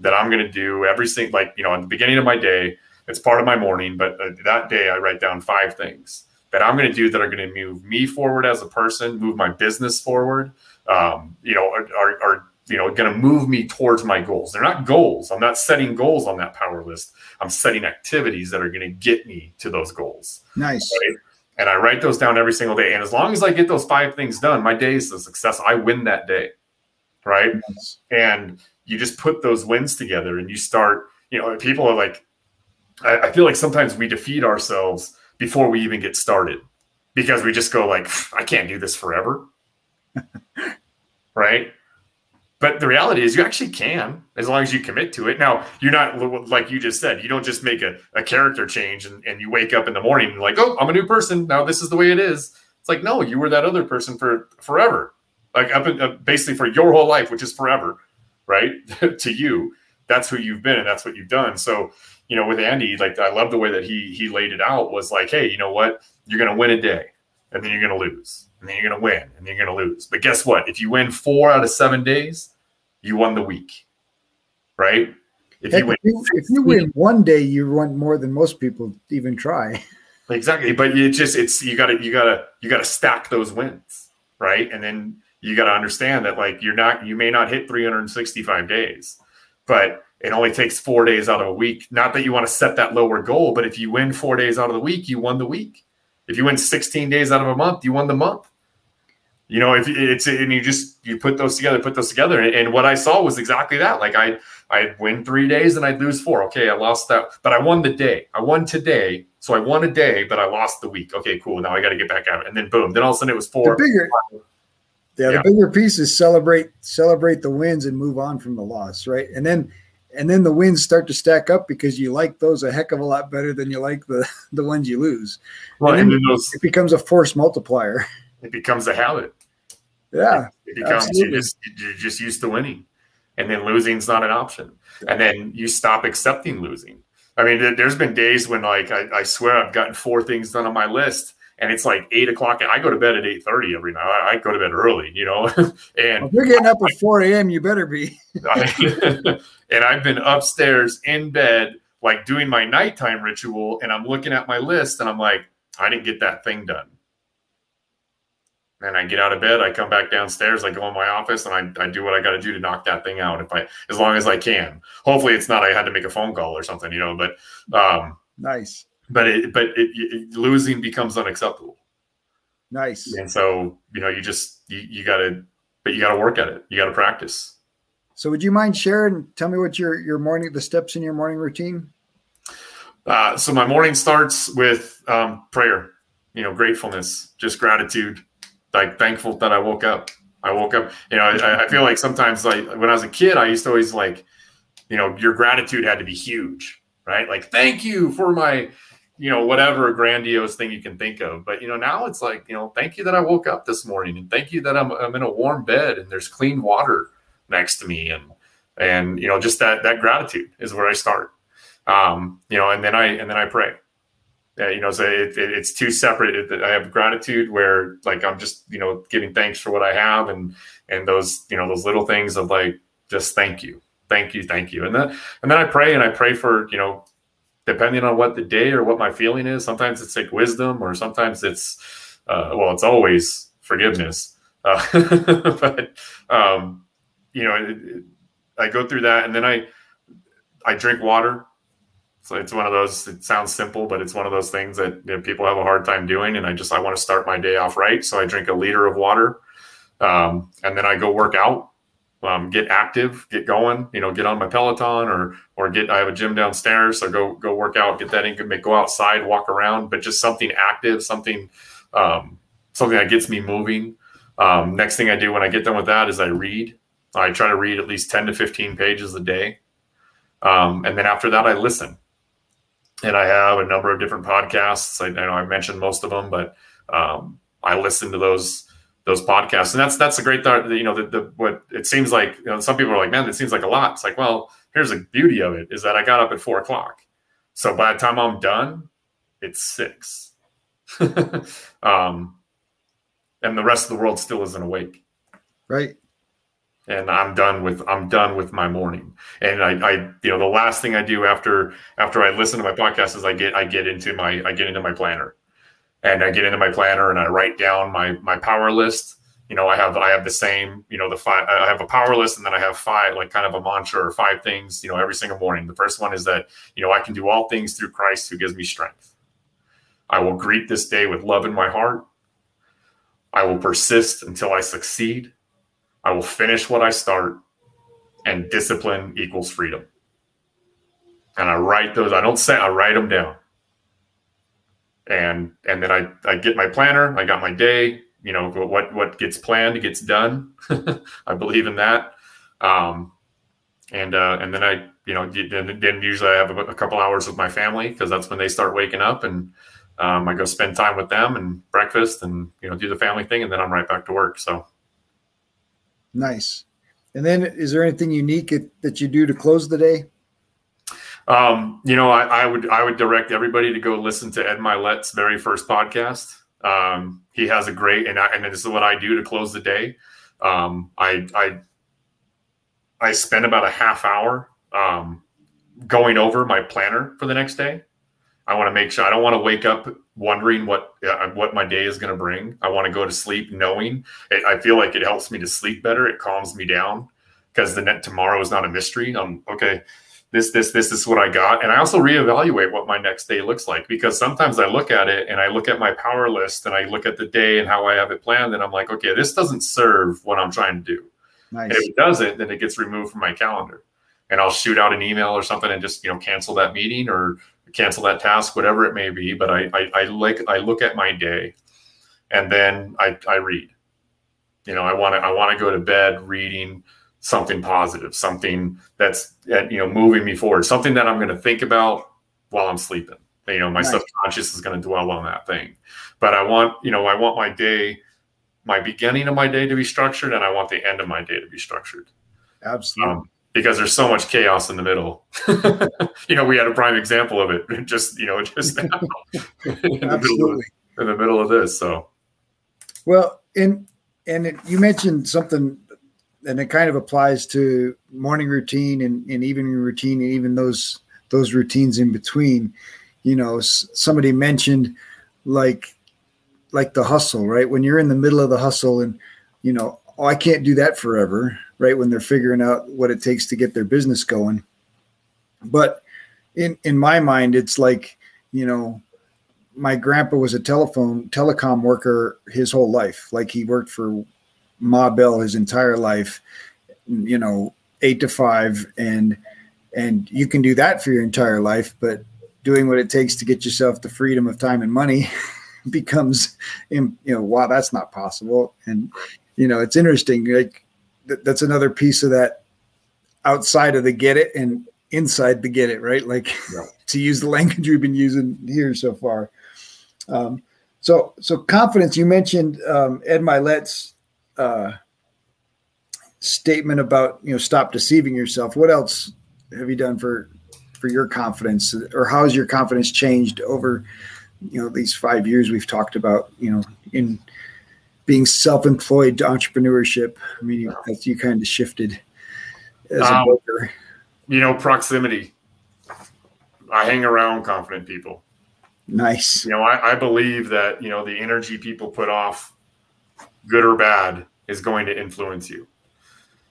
that I'm to do every single, like, you know, at the beginning of my day, it's part of my morning, but uh, that day I write down five things that I'm going to do that are going to move me forward as a person, move my business forward, um, you know, are, are, are you know, going to move me towards my goals. They're not goals. I'm not setting goals on that power list. I'm setting activities that are going to get me to those goals. Nice. Right? And I write those down every single day. And as long as I get those five things done, my day is a success. I win that day. Right. Nice. And you just put those wins together and you start, you know, people are like, I, I feel like sometimes we defeat ourselves before we even get started because we just go like, I can't do this forever. right. But the reality is, you actually can as long as you commit to it. Now, you're not like you just said, you don't just make a, a character change and, and you wake up in the morning and like, oh, I'm a new person. Now this is the way it is. It's like, no, you were that other person for forever, like up in, uh, basically for your whole life, which is forever right? to you, that's who you've been and that's what you've done. So, you know, with Andy, like I love the way that he he laid it out was like, hey, you know what? You're gonna win a day and then you're gonna lose. And then you're gonna win and then you're gonna lose. But guess what? If you win four out of seven days, you won the week. Right? If you, win, if you, if you win one day, you won more than most people even try. Exactly. But you just it's you gotta you gotta you gotta stack those wins, right? And then you got to understand that like you're not you may not hit 365 days but it only takes four days out of a week. Not that you want to set that lower goal but if you win four days out of the week you won the week. If you win 16 days out of a month you won the month. You know if it's and you just you put those together put those together. And, and what i saw was exactly that. Like i i'd win three days and i'd lose four. Okay i lost that but i won the day. I won today so i won a day but i lost the week. Okay cool. Now i got to get back at it. And then boom then all of a sudden it was four. The bigger yeah, yeah, the bigger piece is celebrate celebrate the wins and move on from the loss, right? And then and then the wins start to stack up because you like those a heck of a lot better than you like the the ones you lose. Well, and, and then those, it becomes a force multiplier. It becomes a habit. Yeah, it becomes you just you're just used to winning, and then losing's not an option. And then you stop accepting losing. I mean, there's been days when like I, I swear I've gotten four things done on my list, and it's like eight o'clock. I go to bed at eight thirty every night. I, I, go to bed early, you know. and if you're getting up at four a.m., you better be. And I've been upstairs in bed, like doing my nighttime ritual, and I'm looking at my list, and I'm like, I didn't get that thing done. And I get out of bed, I come back downstairs, I go in my office, and I, I do what I got to do to knock that thing out if I, as long as I can. Hopefully, it's not I had to make a phone call or something, you know. But um, nice but it but it, it, losing becomes unacceptable. Nice. And so you know you just you, you got to but you got to work at it. You got to practice. So would you mind sharing? Tell me what your your morning the steps in your morning routine. Uh, so my morning starts with um, prayer. you know, gratefulness, just gratitude, like thankful that I woke up. I woke up, you know, I, I feel like sometimes like when I was a kid, I used to always like, you know, your gratitude had to be huge, right? Like, thank you for my, you know, whatever grandiose thing you can think of. But, you know, now it's like, you know, thank you that I woke up this morning and thank you that I'm, I'm in a warm bed and there's clean water next to me. And, and, you know, just that, that gratitude is where I start. Um, you know, and then I, and then I pray uh, you know, so it, it, it's two separate. I have gratitude where like I'm just you know giving thanks for what I have and and those you know those little things of like just thank you, thank you, thank you, and then and then I pray and I pray for you know depending on what the day or what my feeling is. Sometimes it's like wisdom or sometimes it's uh, well, it's always forgiveness. Uh, but um, you know, it, it, I go through that and then I I drink water so it's one of those. It sounds simple, but it's one of those things that you know, people have a hard time doing. And I just I want to start my day off right, so I drink a liter of water, um, and then I go work out, um, get active, get going. You know, get on my Peloton or or get. I have a gym downstairs, so go go work out, get that in, go outside, walk around, but just something active, something um, something that gets me moving. Um, next thing I do when I get done with that is I read. I try to read at least ten to fifteen pages a day. Um, and then after that, I listen and I have a number of different podcasts. I, I know I mentioned most of them, but um, I listen to those those podcasts, and that's that's a great thought. You know, the, the what it seems like. You know, some people are like, "Man, it seems like a lot." It's like, well, here's the beauty of it: is that I got up at four o'clock, so by the time I'm done, it's six, um, and the rest of the world still isn't awake. Right and I'm done with I'm done with my morning. And I, I, you know, the last thing I do after after I listen to my podcast is I get I get into my I get into my planner, and I get into my planner and I write down my my power list. You know, I have I have the same you know the five I have a power list and then I have five like kind of a mantra or five things you know every single morning. The first one is that you know I can do all things through Christ who gives me strength. I will greet this day with love in my heart. I will persist until I succeed. I will finish what I start, and discipline equals freedom. And I write those. I don't say I write them down. And and then I I get my planner. I got my day. You know what what gets planned gets done. I believe in that. Um, and uh, and then I you know then, then usually I have a, a couple hours with my family because that's when they start waking up and um, I go spend time with them and breakfast and you know do the family thing and then I'm right back to work. So Nice. And then, is there anything unique that you do to close the day? Um, you know, I, I, would I would direct everybody to go listen to Ed Mylett's very first podcast. Um, he has a great and I, and this is what I do to close the day. Um, I I I spend about a half hour um, going over my planner for the next day. I want to make sure I don't want to wake up wondering what uh, what my day is going to bring. I want to go to sleep knowing. It, I feel like it helps me to sleep better. It calms me down because the net tomorrow is not a mystery. I'm okay. This this this is what I got, and I also reevaluate what my next day looks like because sometimes I look at it and I look at my power list and I look at the day and how I have it planned, and I'm like, okay, this doesn't serve what I'm trying to do. Nice. And if it doesn't, then it gets removed from my calendar and I'll shoot out an email or something and just you know cancel that meeting or cancel that task, whatever it may be. But I, I, I like I look at my day, and then I, I read. You know, I want to I want to go to bed reading something positive, something that's you know moving me forward, something that I'm going to think about while I'm sleeping. You know, my subconscious is going to dwell on that thing. But I want you know I want my day, my beginning of my day to be structured, and I want the end of my day to be structured. Absolutely. Um, because there's so much chaos in the middle. you know, we had a prime example of it just, you know, just now in, the middle of, in the middle of this. So, well, and, and it, you mentioned something and it kind of applies to morning routine and, and evening routine and even those, those routines in between, you know, somebody mentioned like, like the hustle, right? When you're in the middle of the hustle and, you know, oh, I can't do that forever right when they're figuring out what it takes to get their business going. But in in my mind, it's like you know, my grandpa was a telephone telecom worker his whole life. Like he worked for Ma Bell his entire life. You know, eight to five, and and you can do that for your entire life, but doing what it takes to get yourself the freedom of time and money becomes, you know, wow, that's not possible. And you know, it's interesting. Like th- that's another piece of that outside of the get it and inside the get it, right? Like to use the language we've been using here so far. Um, so, so confidence. You mentioned um, Ed Mylett's uh, statement about you know stop deceiving yourself. What else have you done for for your confidence, or how has your confidence changed over you know these five years we've talked about? You know, in being self-employed to entrepreneurship. I mean, as you kind of shifted as um, a broker. You know, proximity. I hang around confident people. Nice. You know, I, I believe that you know the energy people put off, good or bad, is going to influence you.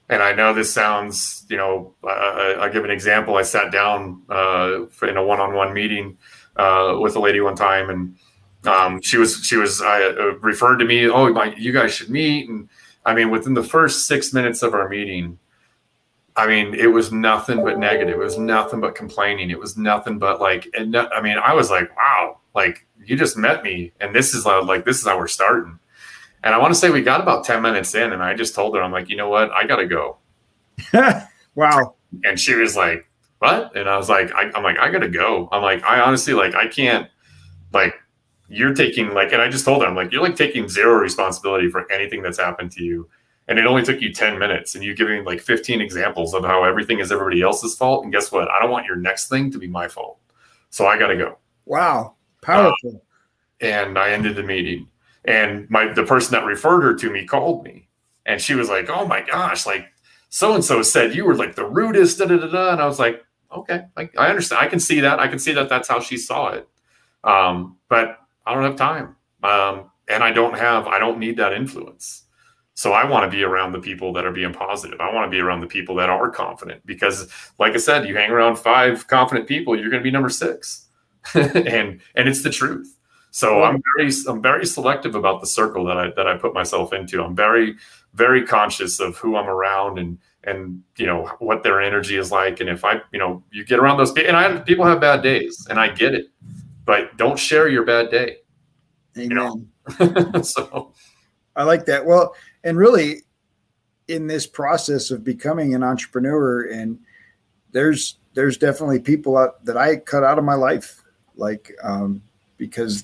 And I know this sounds, you know, I, I'll give an example. I sat down uh, in a one-on-one meeting uh, with a lady one time, and um, she was she was I uh, referred to me. Oh, my, you guys should meet. And I mean, within the first six minutes of our meeting, I mean, it was nothing but negative. It was nothing but complaining. It was nothing but like, and I mean, I was like, wow, like you just met me, and this is like this is how we're starting. And I want to say we got about 10 minutes in, and I just told her, I'm like, you know what? I got to go. wow. And she was like, what? And I was like, I, am like, I got to go. I'm like, I honestly, like, I can't, like, you're taking, like, and I just told her, I'm like, you're like taking zero responsibility for anything that's happened to you. And it only took you 10 minutes, and you're giving like 15 examples of how everything is everybody else's fault. And guess what? I don't want your next thing to be my fault. So I got to go. Wow. Powerful. Um, and I ended the meeting and my the person that referred her to me called me and she was like oh my gosh like so and so said you were like the rudest da, da, da, da. and i was like okay like i understand i can see that i can see that that's how she saw it um, but i don't have time. Um, and i don't have i don't need that influence. So i want to be around the people that are being positive. I want to be around the people that are confident because like i said you hang around five confident people you're going to be number six. And and it's the truth. So I'm very I'm very selective about the circle that I that I put myself into. I'm very very conscious of who I'm around and and you know what their energy is like. And if I you know you get around those people and I people have bad days and I get it, but don't share your bad day. Amen. You know? so I like that. Well, and really in this process of becoming an entrepreneur and there's there's definitely people out that I cut out of my life like um because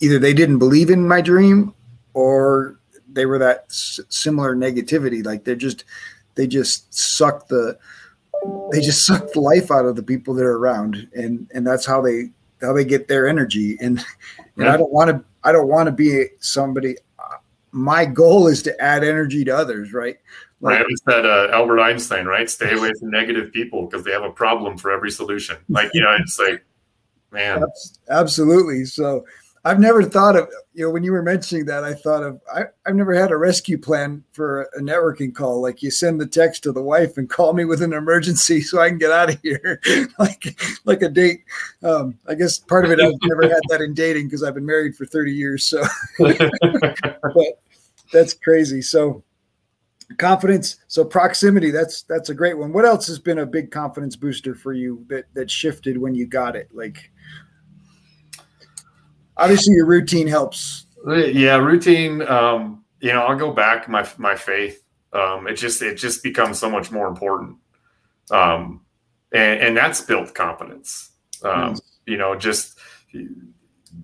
either they didn't believe in my dream or they were that s- similar negativity like they're just they just suck the they just suck the life out of the people that are around and and that's how they how they get their energy. And and yeah. i don't want to i don't want to be somebody my goal is to add energy to others right? Like, right said uh, albert einstein right? Stay away from negative people because they have a problem for every solution. Like you know it's like man. Absolutely. So I've never thought of you know when you were mentioning that I thought of I, I've never had a rescue plan for a networking call. Like you send the text to the wife and call me with an emergency so I can get out of here. Like like a date. Um, I guess part of it I've never had that in dating because I've been married for 30 years so. But that's crazy. So confidence so proximity that's that's a great one. What else has been a big confidence booster for you that that shifted when you got it? Like obviously your routine helps. Yeah, routine. Um, you know, I'll go back my my faith. Um, it just it just becomes so much more important, um, and, and that's built confidence. Um, yes. You know, just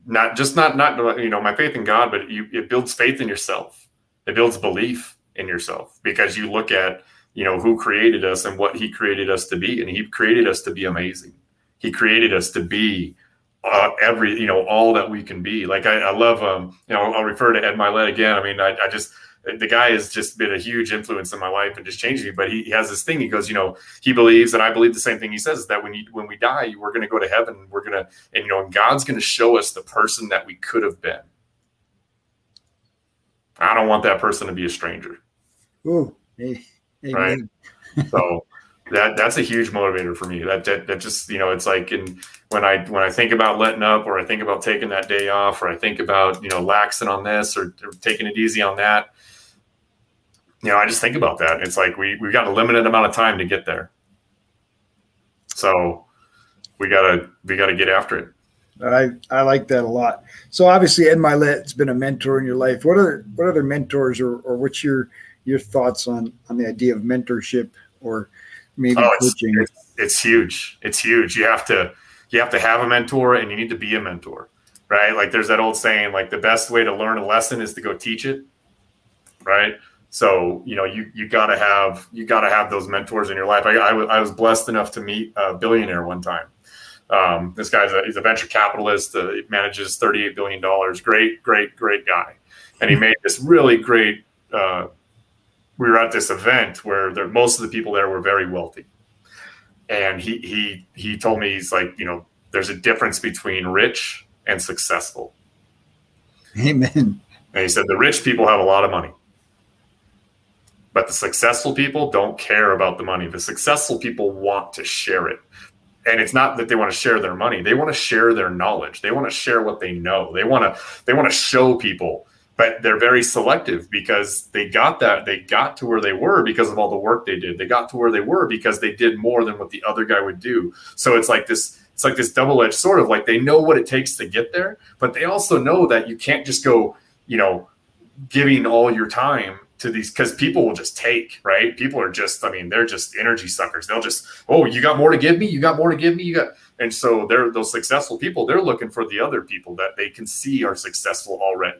not just not not you know my faith in God, but you, it builds faith in yourself. It builds belief in yourself because you look at you know who created us and what He created us to be, and He created us to be amazing. He created us to be uh, every you know all that we can be. Like I, I love um you know I'll refer to Ed Mylett again. I mean I, I just the guy has just been a huge influence in my life and just changed me. But he, he, has this thing. He goes, you know, he believes, and I believe the same thing. He says that when you when we die, we're going to go to heaven. We're gonna, and you know, and God's going to show us the person that we could have been. I don't want that person to be a stranger. Ooh, hey, hey, right. so that that's a huge motivator for me. That, that that just you know, it's like in when I when I think about letting up, or I think about taking that day off, or I think about you know laxing on this, or, or taking it easy on that. You know, I just think about that. It's like we we got a limited amount of time to get there, so we gotta we gotta get after it. I I like that a lot. So obviously, Ed Mylett has been a mentor in your life. What other what other mentors or or what's your your thoughts on on the idea of mentorship or maybe oh, it's, coaching? It's, it's huge. It's huge. You have to you have to have a mentor and you need to be a mentor, right? Like there's that old saying, like the best way to learn a lesson is to go teach it, right? So you know you you got to have you got to have those mentors in your life. I, I, was blessed enough to meet a billionaire one time. Um, this guy's a, he's a venture capitalist. Uh, he manages thirty eight billion dollars. Great, great, great guy. And he made this really great. Uh, we were at this event where there, most of the people there were very wealthy, and he he he told me he's like you know there's a difference between rich and successful. Amen. And he said the rich people have a lot of money but the successful people don't care about the money. The successful people want to share it. And it's not that they want to share their money. They want to share their knowledge. They want to share what they know. They want to they want to show people, but they're very selective because they got that they got to where they were because of all the work they did. They got to where they were because they did more than what the other guy would do. So it's like this it's like this double-edged sort of like they know what it takes to get there, but they also know that you can't just go, you know, giving all your time to these because people will just take right? People are just i mean they're just energy suckers. They'll just oh you got more to give me? You got more to give me? You got and so they're those successful people they're looking for the other people that they can see are successful already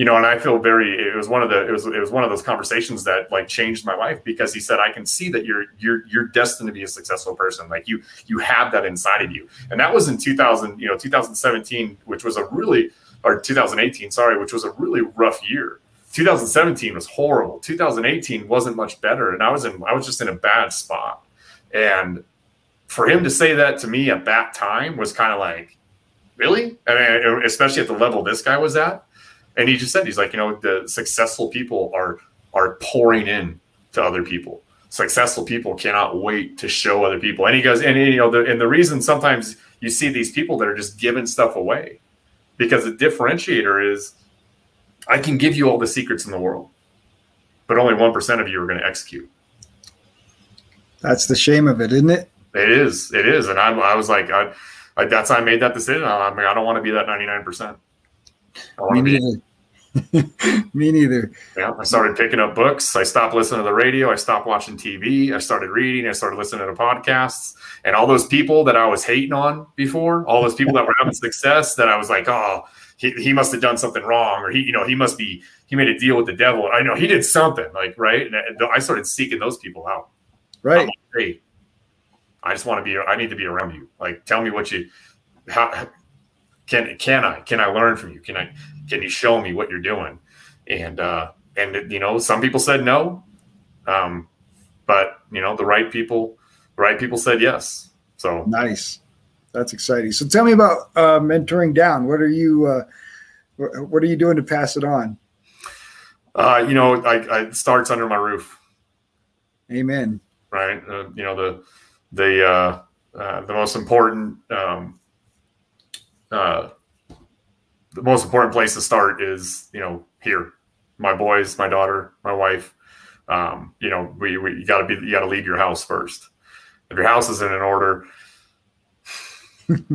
you know and i feel very it was one of the it was it was one of those conversations that like changed my life because he said i can see that you're you're you're destined to be a successful person like you you have that inside of you and that was in 2000 you know 2017 which was a really or 2018 sorry which was a really rough year 2017 was horrible. 2018 wasn't much better, and I was in I was just in a bad spot. And for him to say that to me at that time was kind of like, really? I mean, especially at the level this guy was at. And he just said he's like, you know, the successful people are are pouring in to other people. Successful people cannot wait to show other people. And he goes, and you know, the, and the reason sometimes you see these people that are just giving stuff away because the differentiator is I can give you all the secrets in the world, but only 1% of you are going to execute. That's the shame of it, isn't it? It is. It is. And I, I was like, I, I, that's how I made that decision. I mean, I don't want to be that 99%. Me neither. Me neither. Yeah, I started picking up books. I stopped listening to the radio. I stopped watching TV. I started reading. I started listening to podcasts. And all those people that I was hating on before, all those people that were having success, that I was like, oh, he, he must have done something wrong or he you know he must be he made a deal with the devil i know he did something like right and i started seeking those people out right like, hey i just want to be i need to be around you like tell me what you how can can i can i learn from you can i can you show me what you're doing and uh and you know some people said no um but you know the right people the right people said yes so nice that's exciting. So tell me about uh, mentoring down. What are you uh, what are you doing to pass it on? Uh, you know, I, I, it starts under my roof. Amen. Right. Uh, you know the the uh, uh, the most important um, uh, the most important place to start is you know here. My boys, my daughter, my wife. Um, you know, we, we you got to be you got to leave your house first. If your house isn't in order, you're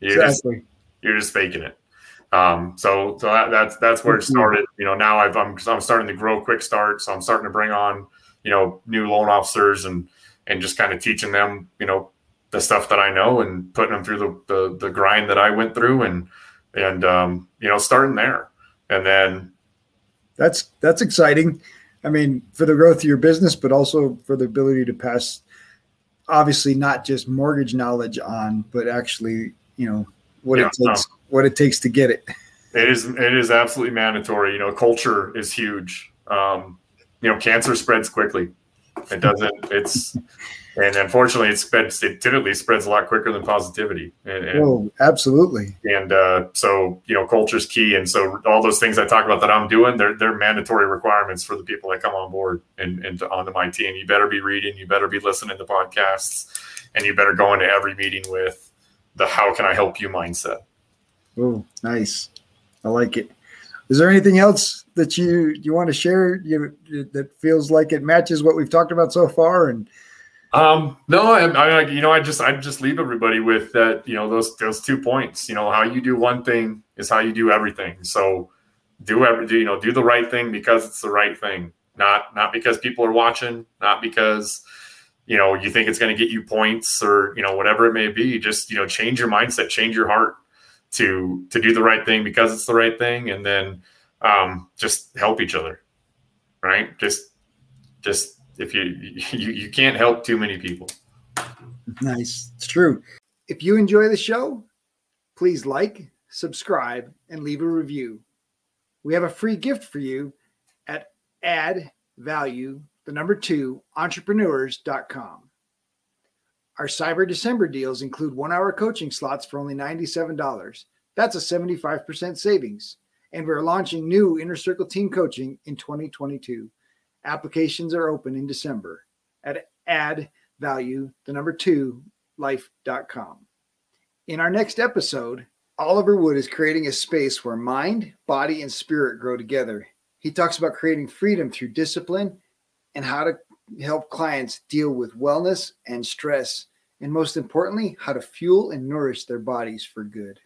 exactly. Just, you're just faking it. Um, so so that, that's that's where it started. You know, now I've, I'm I'm starting to grow quick start, so I'm starting to bring on you know new loan officers and and just kind of teaching them you know the stuff that I know and putting them through the the, the grind that I went through and and um, you know starting there and then that's that's exciting. I mean, for the growth of your business, but also for the ability to pass obviously not just mortgage knowledge on, but actually, you know, what yeah, it takes, no. what it takes to get it. It is, it is absolutely mandatory. You know, culture is huge. Um, you know, cancer spreads quickly. It doesn't, it's, and unfortunately it spreads, it typically spreads a lot quicker than positivity. And, and oh, absolutely. And, uh, so, you know, culture is key. And so all those things I talk about that I'm doing, they're, they're mandatory requirements for the people that come on board and, and to, onto my team. You better be reading, you better be listening to podcasts and you better go into every meeting with the, how can I help you mindset? Oh, nice. I like it. Is there anything else that you you want to share you, that feels like it matches what we've talked about so far and Um, no, I, I, you know, I just, I just leave everybody with that, you know, those, those two points, you know, how you do one thing is how you do everything. So do every, do, you know, do the right thing because it's the right thing, not, not because people are watching, not because, you know, you think it's going to get you points or, you know, whatever it may be, just, you know, change your mindset, change your heart to, to do the right thing because it's the right thing. And then, um, just help each other, right? Just, just if you, you you can't help too many people. Nice. It's true. If you enjoy the show, please like, subscribe, and leave a review. We have a free gift for you at add value, the number two, entrepreneurs.com. Our Cyber December deals include one hour coaching slots for only $97. That's a 75% savings. And we're launching new Inner Circle team coaching in 2022. Applications are open in December at add value, the number two, life.com. In our next episode, Oliver Wood is creating a space where mind, body, and spirit grow together. He talks about creating freedom through discipline and how to help clients deal with wellness and stress, and most importantly, how to fuel and nourish their bodies for good.